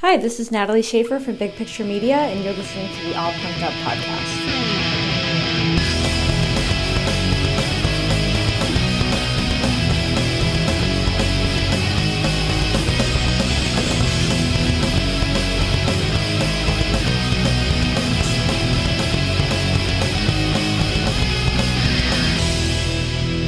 Hi, this is Natalie Schaffer from Big Picture Media, and you're listening to the All Punked Up podcast.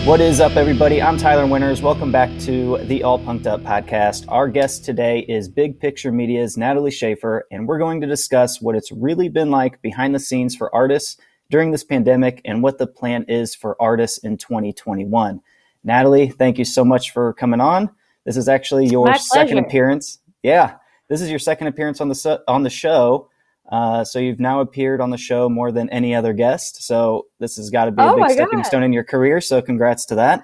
What is up, everybody? I'm Tyler Winters. Welcome back to the All Punked Up podcast. Our guest today is Big Picture Media's Natalie Schaffer, and we're going to discuss what it's really been like behind the scenes for artists during this pandemic and what the plan is for artists in 2021. Natalie, thank you so much for coming on. This is actually your second appearance. Yeah, this is your second appearance on the on the show. Uh, so you've now appeared on the show more than any other guest. So this has got to be a oh big stepping God. stone in your career. So congrats to that.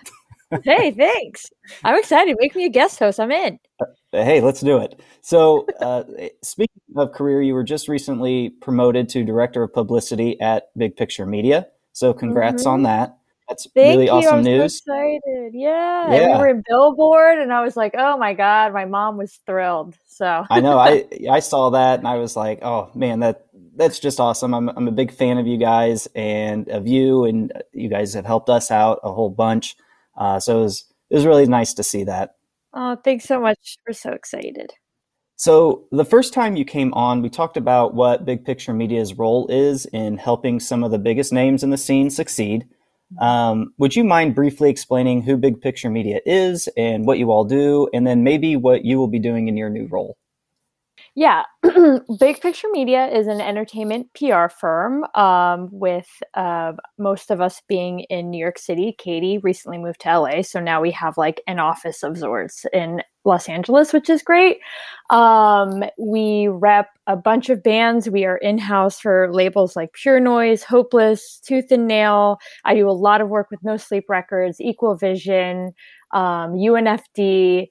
hey, thanks. I'm excited. Make me a guest host. I'm in. Uh, hey, let's do it. So, uh, speaking of career, you were just recently promoted to director of publicity at Big Picture Media. So, congrats mm-hmm. on that. That's Thank really you. awesome I'm news. So excited. Yeah. yeah. we were in Billboard and I was like, oh my God, my mom was thrilled. So I know I I saw that and I was like, oh man, that that's just awesome. I'm I'm a big fan of you guys and of you and you guys have helped us out a whole bunch. Uh, so it was it was really nice to see that. Oh, thanks so much. We're so excited. So, the first time you came on, we talked about what Big Picture Media's role is in helping some of the biggest names in the scene succeed. Um, would you mind briefly explaining who Big Picture Media is and what you all do, and then maybe what you will be doing in your new role? Yeah, Big Picture Media is an entertainment PR firm um, with uh, most of us being in New York City. Katie recently moved to LA, so now we have like an office of sorts in Los Angeles, which is great. Um, we rep a bunch of bands. We are in house for labels like Pure Noise, Hopeless, Tooth and Nail. I do a lot of work with No Sleep Records, Equal Vision, um, UNFD.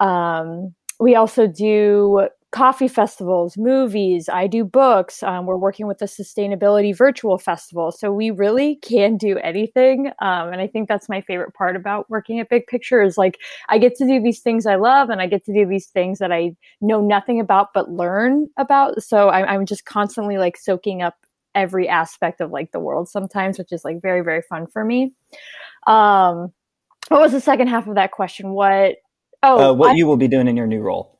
Um, we also do coffee festivals, movies. I do books. Um, we're working with the Sustainability Virtual Festival. So we really can do anything. Um, and I think that's my favorite part about working at Big Picture is like I get to do these things I love and I get to do these things that I know nothing about but learn about. So I'm, I'm just constantly like soaking up every aspect of like the world sometimes, which is like very, very fun for me. Um, what was the second half of that question? What? Oh, uh, what I, you will be doing in your new role?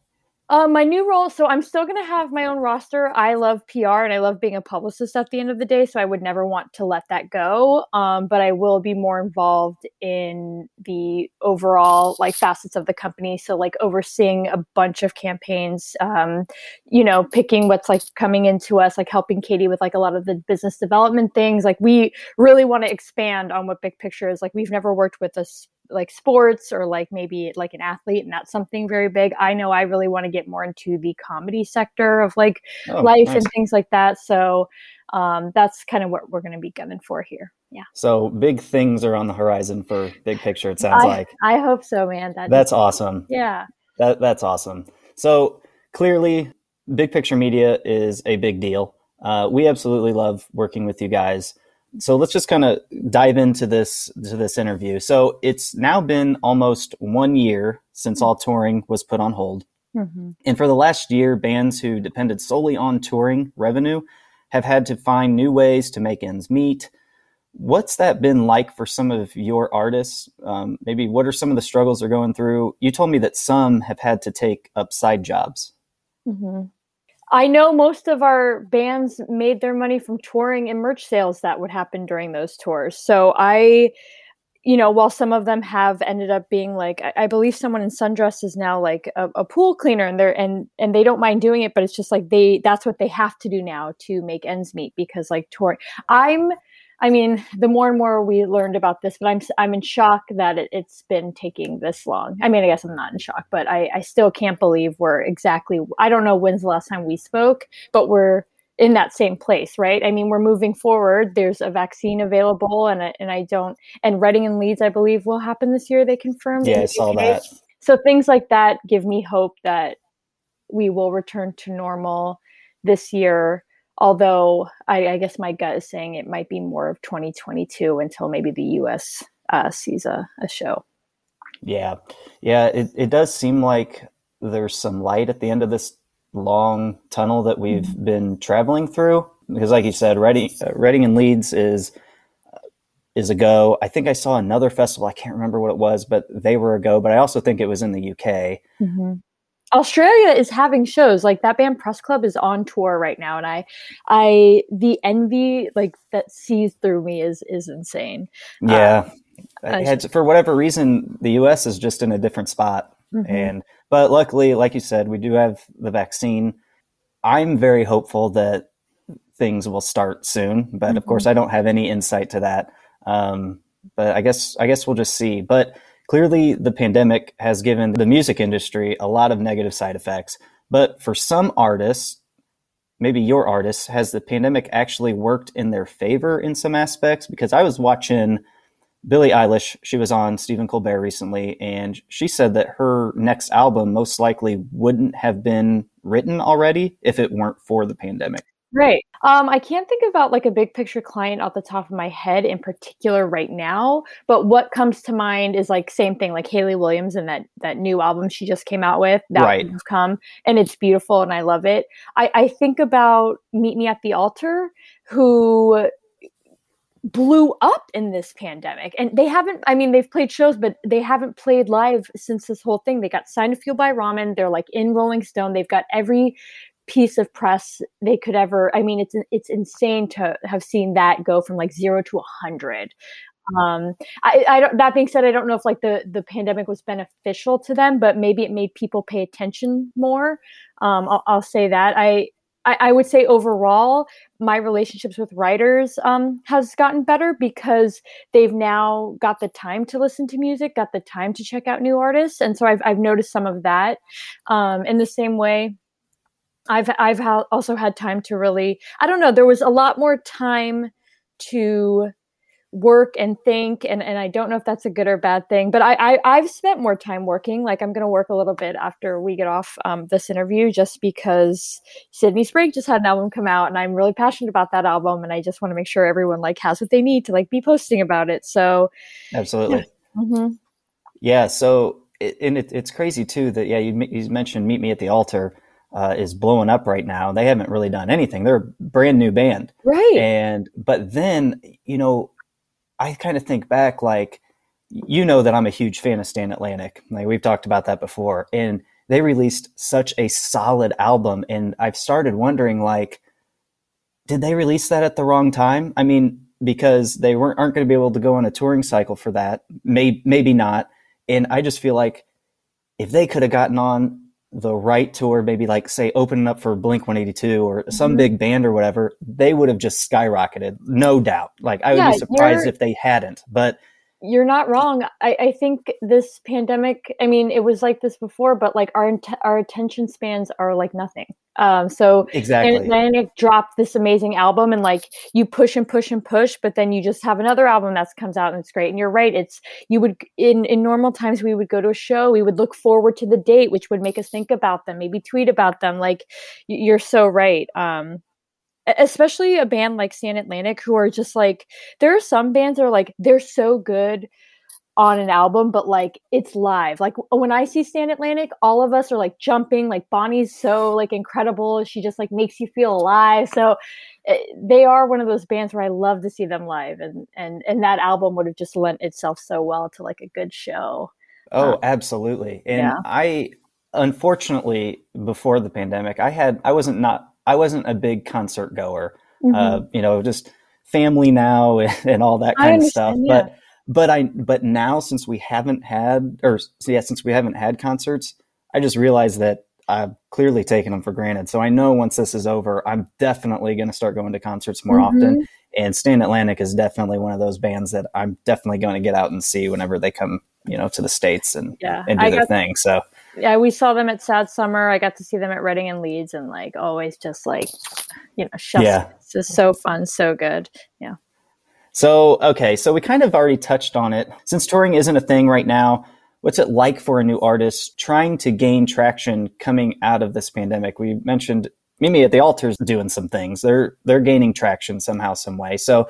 Uh, my new role, so I'm still going to have my own roster. I love PR and I love being a publicist at the end of the day, so I would never want to let that go. Um, but I will be more involved in the overall like facets of the company. So like overseeing a bunch of campaigns, um, you know, picking what's like coming into us, like helping Katie with like a lot of the business development things. Like we really want to expand on what Big Picture is. Like we've never worked with a like sports or like maybe like an athlete and that's something very big. I know i really want to get more into the comedy sector of like oh, life nice. and things like that so um, that's kind of what we're going to be gunning for here yeah. So big things are on the horizon for big picture it sounds I, like. I hope so man that that's awesome. Yeah. That, that's awesome. So clearly big picture media is a big deal. Uh, we absolutely love working with you guys so let's just kind of dive into this to this interview. So it's now been almost one year since all touring was put on hold. Mm-hmm. And for the last year, bands who depended solely on touring revenue have had to find new ways to make ends meet. What's that been like for some of your artists? Um, maybe what are some of the struggles they're going through? You told me that some have had to take up side jobs. Mm-hmm. I know most of our bands made their money from touring and merch sales that would happen during those tours. So I, you know, while some of them have ended up being like, I, I believe someone in Sundressed is now like a, a, pool cleaner, and they're and and they don't mind doing it, but it's just like they that's what they have to do now to make ends meet because like touring. I'm I mean, the more and more we learned about this, but I'm I'm in shock that it, has been taking this long. I mean, I guess I'm not in shock, but I, I still can't believe we're exactly. I don't know when's the last time we spoke, but we're in that same place, right? I mean, we're moving forward. There's a vaccine available, and and I don't. And Reading and Leeds, I believe, will happen this year. They confirmed. Yeah, I saw that. So things like that give me hope that we will return to normal this year although I, I, guess my gut is saying it might be more of 2022 until maybe the US uh, sees a, a show. Yeah. Yeah. It, it does seem like there's some light at the end of this long tunnel that we've mm-hmm. been traveling through. Because, like you said, Reading, uh, Reading and Leeds is is a go. I think I saw another festival. I can't remember what it was, but they were a go. But I also think it was in the UK. Mm-hmm. Australia is having shows like that band Press Club is on tour right now, and I, I the envy like that sees through me is is insane. Yeah, um, had, for whatever reason, the U.S. is just in a different spot, mm-hmm. and but luckily, like you said, we do have the vaccine. I'm very hopeful that things will start soon, but mm-hmm. of course, I don't have any insight to that. Um, but I guess I guess we'll just see. But clearly, the pandemic has given the music industry a lot of negative side effects. But for some artists, maybe your artists, has the pandemic actually worked in their favor in some aspects? Because I was watching Billie Eilish, she was on Stephen Colbert recently, and she said that her next album most likely wouldn't have been written already if it weren't for the pandemic. Right. Um, I can't think about like a big picture client off the top of my head in particular right now, but what comes to mind is like same thing, like Hayley Williams and that that new album she just came out with. That right. have come and it's beautiful and I love it. I, I think about Meet Me at the Altar, who blew up in this pandemic and they haven't i mean they've played shows but they haven't played live since this whole thing they got signed to Fueled by Ramen they're like in rolling stone they've got every piece of press they could ever i mean it's it's insane to have seen that go from like zero to a hundred. Um I, I don't that being said i don't know if like the the pandemic was beneficial to them but maybe it made people pay attention more. Um i'll, I'll say that. I, I i would say overall my relationships with writers um has gotten better because they've now got the time to listen to music got the time to check out new artists and so i've, I've noticed some of that. Um in the same way I've I've ha- also had time to really I don't know there was a lot more time to work and think and, and I don't know if that's a good or bad thing but I, I have spent more time working. Like I'm gonna work a little bit after we get off um, this interview just because Sydney Sprague just had an album come out and I'm really passionate about that album and I just want to make sure everyone like has what they need to like be posting about it. So absolutely. yeah, mm-hmm. yeah so it, and it, it's crazy too that yeah you, you mentioned meet me at the altar uh, is blowing up right now. They haven't really done anything. They're a brand new band. Right. And, but then, you know, I kind of think back like, you know that I'm a huge fan of Stand Atlantic. Like we've talked about that before. And they released such a solid album. And I've started wondering like, did they release that at the wrong time? I mean, because they weren't aren't going to be able to go on a touring cycle for that. Maybe maybe not. And I just feel like if they could have gotten on the right tour, maybe like say opening up for Blink 182 or some mm-hmm. big band or whatever, they would have just skyrocketed, no doubt. Like I would yeah, be surprised if they hadn't. But you're not wrong. I, I think this pandemic. I mean, it was like this before, but like our our attention spans are like nothing. Um, so exactly, and then it dropped this amazing album, and like you push and push and push, but then you just have another album that comes out and it's great. And you're right, it's you would in in normal times we would go to a show, we would look forward to the date, which would make us think about them, maybe tweet about them. Like you're so right. Um, especially a band like Stand Atlantic, who are just like there are some bands that are like they're so good on an album, but like it's live. Like when I see Stand Atlantic, all of us are like jumping. Like Bonnie's so like incredible. She just like makes you feel alive. So eh, they are one of those bands where I love to see them live, and and and that album would have just lent itself so well to like a good show. Oh, um, absolutely. And yeah. I unfortunately before the pandemic, I had I wasn't not I wasn't a big concert goer. Mm-hmm. Uh, you know, just family now and all that kind of stuff. Yeah. But but I but now since we haven't had or yeah since we haven't had concerts, I just realized that I've clearly taken them for granted. So I know once this is over, I'm definitely going to start going to concerts more mm-hmm. often. And Stand Atlantic is definitely one of those bands that I'm definitely going to get out and see whenever they come, you know, to the states and yeah, and do I their thing. So yeah, we saw them at Sad Summer. I got to see them at Reading and Leeds, and like always, just like you know, yeah, it's just so fun, so good. Yeah. So okay, so we kind of already touched on it. Since touring isn't a thing right now, what's it like for a new artist trying to gain traction coming out of this pandemic? We mentioned Meet Me at the Altar's doing some things. They're they're gaining traction somehow, some way. So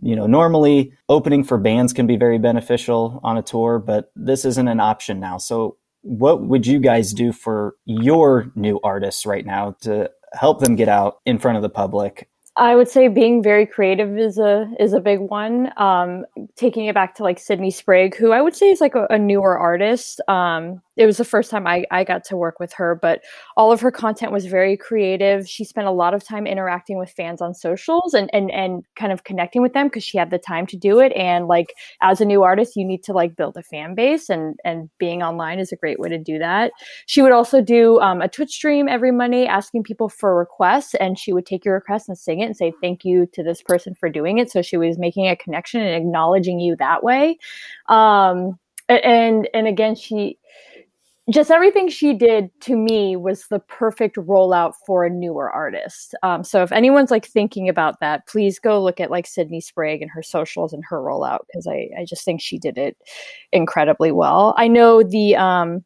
you know, normally opening for bands can be very beneficial on a tour, but this isn't an option now. So what would you guys do for your new artists right now to help them get out in front of the public I would say being very creative is a is a big one. Um, taking it back to like Sydney Sprague, who I would say is like a, a newer artist. Um, it was the first time I, I got to work with her, but all of her content was very creative. She spent a lot of time interacting with fans on socials and and and kind of connecting with them because she had the time to do it. And like as a new artist, you need to like build a fan base, and and being online is a great way to do that. She would also do um, a Twitch stream every Monday, asking people for requests, and she would take your request and sing it and say thank you to this person for doing it. So she was making a connection and acknowledging you that way. Um, and and again, she just everything she did to me was the perfect rollout for a newer artist. Um, so if anyone's like thinking about that, please go look at like Sydney Sprague and her socials and her rollout because I, I just think she did it incredibly well. I know the um,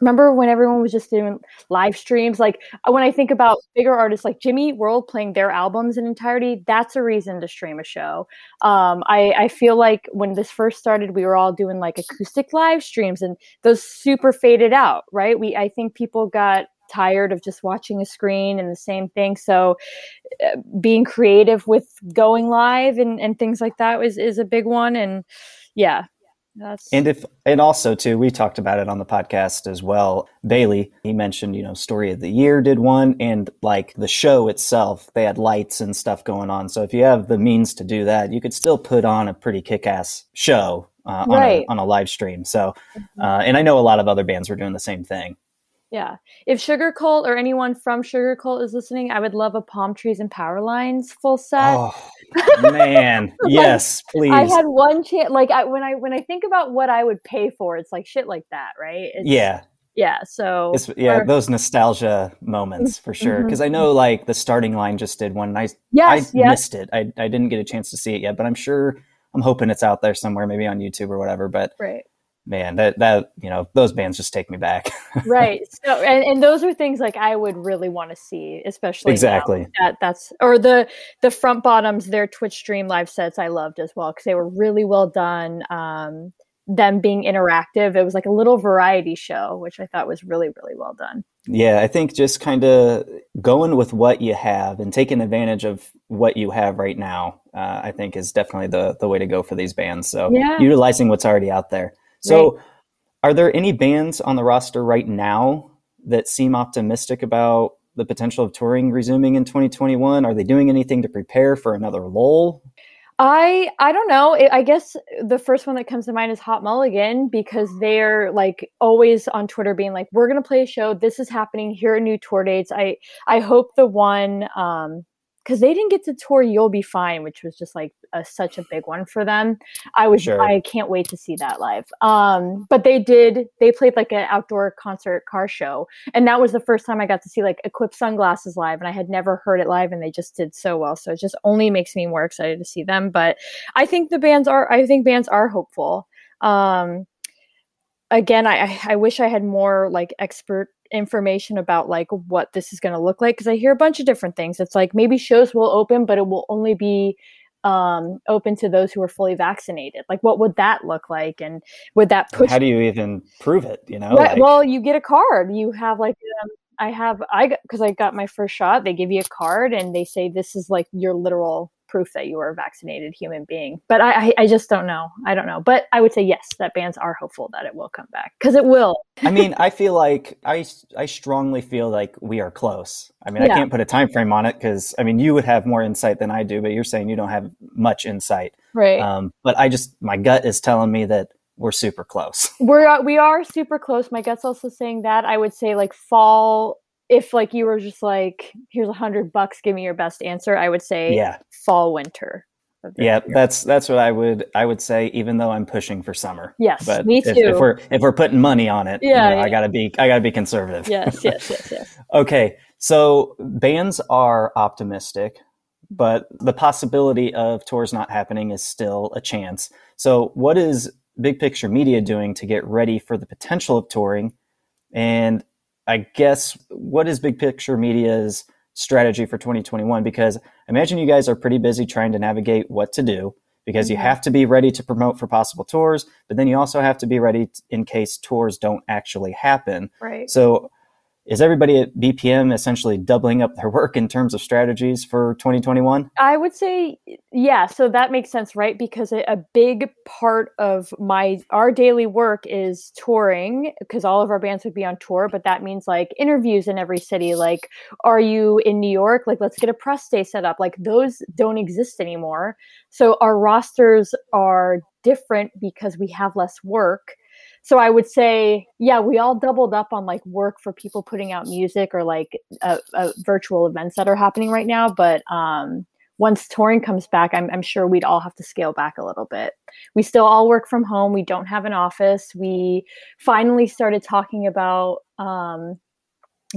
remember when everyone was just doing live streams? Like uh, when i think about bigger artists like jimmy world playing their albums in entirety that's a reason to stream a show. Um, I, I feel like when this first started we were all doing like acoustic live streams and those super faded out right? We i think people got tired of just watching a screen and the same thing. So uh, being creative with going live and, and things like that is, is a big one. And yeah that's and if and also too, we talked about it on the podcast as well. Bailey, he mentioned, you know, story of the year did one, and like the show itself, they had lights and stuff going on. So if you have the means to do that, you could still put on a pretty kick-ass show uh, right. on, a, on a live stream. So, mm-hmm. uh, and I know a lot of other bands were doing the same thing. Yeah. If Sugarcult or anyone from Sugarcult is listening, I would love a palm trees and power lines full set. Oh man, yes, please. I had one chance. Like I, when I when I think about what I would pay for, it's like shit like that, right? It's, yeah. Yeah. So it's, yeah, or, those nostalgia moments for sure. Because mm-hmm. I know like the starting line just did one. And I yes, I yes. missed it. I I didn't get a chance to see it yet, but I'm sure I'm hoping it's out there somewhere, maybe on YouTube or whatever. But right man, that that you know those bands just take me back. right. So and, and those are things like I would really want to see, especially exactly that that's or the the front bottoms their Twitch stream live sets I loved as well because they were really well done. Um, them being interactive, it was like a little variety show, which I thought was really really well done. Yeah, I think just kind of going with what you have and taking advantage of what you have right now, uh, I think is definitely the the way to go for these bands. So yeah. utilizing what's already out there. So, right. are there any bands on the roster right now that seem optimistic about the potential of touring resuming in 2021? Are they doing anything to prepare for another lull? I I don't know. I guess the first one that comes to mind is Hot Mulligan because they're like always on Twitter being like, "We're gonna play a show. This is happening. Here are new tour dates." I I hope the one um, because they didn't get to tour "You'll Be Fine," which was just like a, such a big one for them. I was sure. I can't wait to see that live. Um, but they did they played like an outdoor concert car show, and that was the first time I got to see like Equip Sunglasses live, and I had never heard it live, and they just did so well. So it just only makes me more excited to see them. But I think the bands are I think bands are hopeful. Um, again, I I wish I had more like expert information about like what this is going to look like because I hear a bunch of different things. It's like maybe shows will open, but it will only be um, open to those who are fully vaccinated. Like, what would that look like? And would that push? How do you even prove it? You know, right, like... well, you get a card. You have like, um, I have, I because I got my first shot. They give you a card and they say this is like your literal proof that you are a vaccinated human being. But I, I, I just don't know. I don't know. But I would say yes, that bands are hopeful that it will come back because it will. I mean, I feel like I, I strongly feel like we are close. I mean, yeah. I can't put a time frame on it because I mean, you would have more insight than I do, but you're saying you don't have much insight, right? Um, but I just my gut is telling me that we're super close. We're uh, we are super close. My gut's also saying that. I would say like fall if like you were just like here's a hundred bucks give me your best answer i would say yeah fall winter yeah year. that's that's what i would i would say even though i'm pushing for summer yes but me too if, if we're if we're putting money on it yeah, you know, yeah, i gotta be i gotta be conservative yes yes yes yes okay so bands are optimistic but the possibility of tours not happening is still a chance so what is big picture media doing to get ready for the potential of touring and I guess what is Big Picture Media's strategy for 2021? Because I imagine you guys are pretty busy trying to navigate what to do because you mm-hmm. have to be ready to promote for possible tours, but then you also have to be ready in case tours don't actually happen. Right. So, is everybody at BPM essentially doubling up their work in terms of strategies for 2021? I would say, yeah. So that makes sense, right? Because a, big part of my our daily work is touring, because all of our bands would be on tour. But that means like interviews in every city. Like, are you in New York? Like, let's get a press day set up. Like, those don't exist anymore. So our rosters are different because we have less work. So I would say, yeah, we all doubled up on like work for people putting out music or like uh, uh, virtual events that are happening right now. But um, once touring comes back, I'm, I'm sure we'd all have to scale back a little bit. We still all work from home. We don't have an office. We finally started talking about um,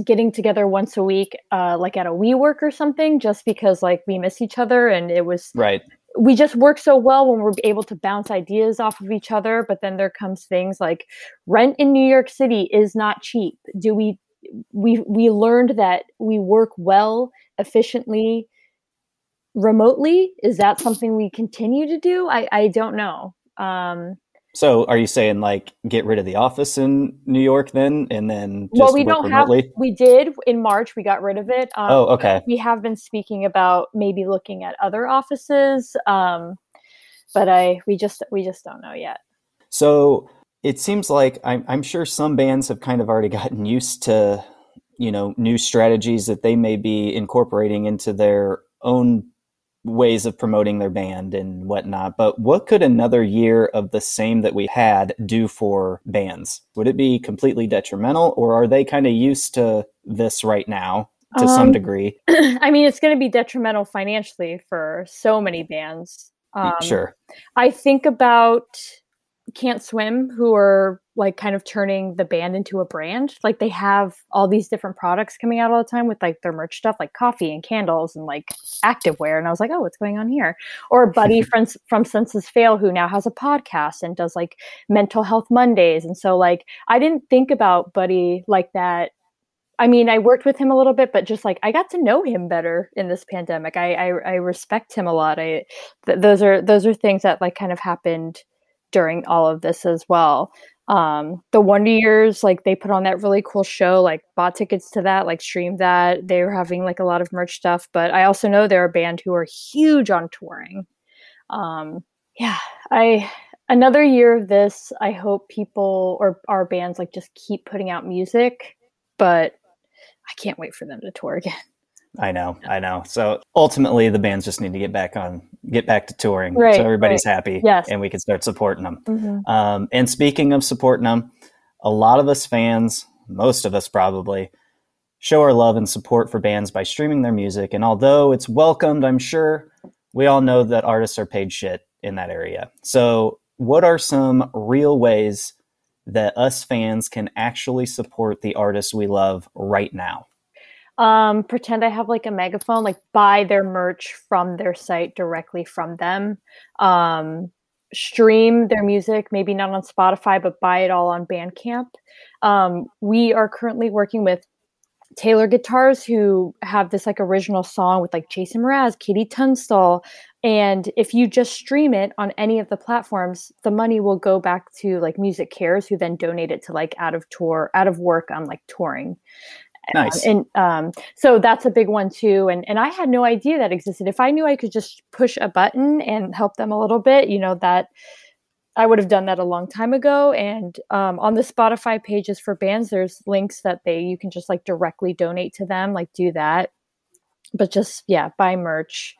getting together once a week, uh, like at a WeWork or something, just because like we miss each other and it was Right. We just work so well when we're able to bounce ideas off of each other but then there comes things like rent in new york city is not cheap. Do we we we learned that we work well efficiently remotely. Is that something we continue to do? I i don't know. Um So, are you saying like get rid of the office in New York then, and then just well we don't remotely? have we did in march we got rid of it um, oh, okay. we have been speaking about maybe looking at other offices um but i we just we just don't know yet So it seems like I'm, I'm sure some bands have kind of already gotten used to, you know, new strategies that they may be incorporating into their own ways of promoting their band and whatnot. But what could another year of the same that we had do for bands? Would it be completely detrimental, or are they kind of used to this right now to some Um, degree? I mean, it's going to be detrimental financially for so many bands. Um, sure. I think about Can't Swim, who are like kind of turning the band into a brand. Like they have all these different products coming out all the time with like their merch stuff, like coffee and candles and like activewear. And I was like, oh, what's going on here? Or Buddy from from Senses Fail, who now has a podcast and does like mental health Mondays. And so like I didn't think about Buddy like that I mean, I worked with him a little bit, but just like I got to know him better in this pandemic. I I, I respect him a lot. I th- those are those are things that like kind of happened during all of this as well. Um, the Wonder Years, like they put on that really cool show, like bought tickets to that, like streamed that. They were having like a lot of merch stuff, but I also know they're a band who are huge on touring. Um, yeah, I another year of this. I hope people or our bands like just keep putting out music, but I can't wait for them to tour again. I know, I know. So ultimately, the bands just need to get back on, get back to touring, Right, so everybody's happy, Yes. and we can start supporting them. Mm-hmm. Um, and speaking of supporting them, a lot of us fans, most of us probably, show our love and support for bands by streaming their music. And although it's welcomed, I'm sure we all know that artists are paid shit in that area. So, what are some real ways that us fans can actually support the artists we love right now? Um, pretend I have like a megaphone, like buy their merch from their site directly from them. Um, stream their music, maybe not on Spotify, but buy it all on Bandcamp. Um, we are currently working with Taylor Guitars, who have this like original song with like Jason Mraz, KT Tunstall. And if you just stream it on any of the platforms, the money will go back to like MusiCares, who then donate it to like out of tour, out of work on like touring. Nice. And um, so that's a big one too. And and I had no idea that existed. If I knew I could just push a button and help them a little bit, you know, that I would have done that a long time ago. And um, on the Spotify pages for bands, there's links that they you can just like directly donate to them, like do that. But just yeah, buy merch.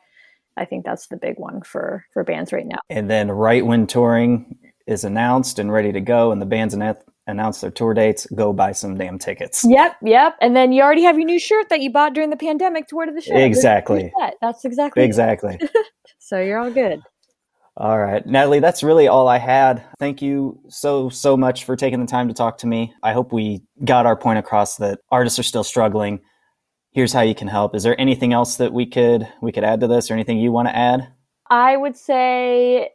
I think that's the big one for for bands right now. And then, right when touring is announced and ready to go, and the bands annou- announce their tour dates, go buy some damn tickets. Yep, yep. And then you already have your new shirt that you bought during the pandemic to wear to the show. Exactly. That's exactly. Exactly. So you're all good. All right, Natalie, that's really all I had. Thank you so, so much for taking the time to talk to me. I hope we got our point across that artists are still struggling. Here's how you can help. Is there anything else that we could we could add to this or anything you want to add? I would say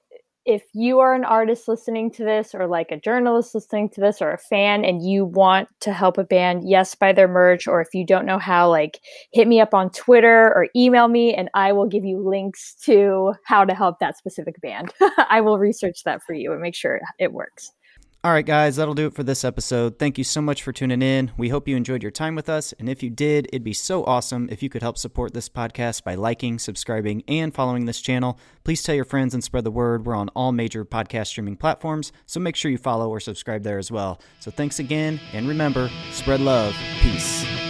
if you are an artist listening to this or like a journalist listening to this or a fan and you want to help a band yes buy their merch or if you don't know how like hit me up on twitter or email me and i will give you links to how to help that specific band. I will research that for you and make sure it works all right, guys, that'll do it for this episode. Thank you so much for tuning in. We hope you enjoyed your time with us. And if you did, it'd be so awesome if you could help support this podcast by liking, subscribing, and following this channel. Please tell your friends and spread the word. We're on all major podcast streaming platforms, so make sure you follow or subscribe there as well. So thanks again, and remember spread love. Peace.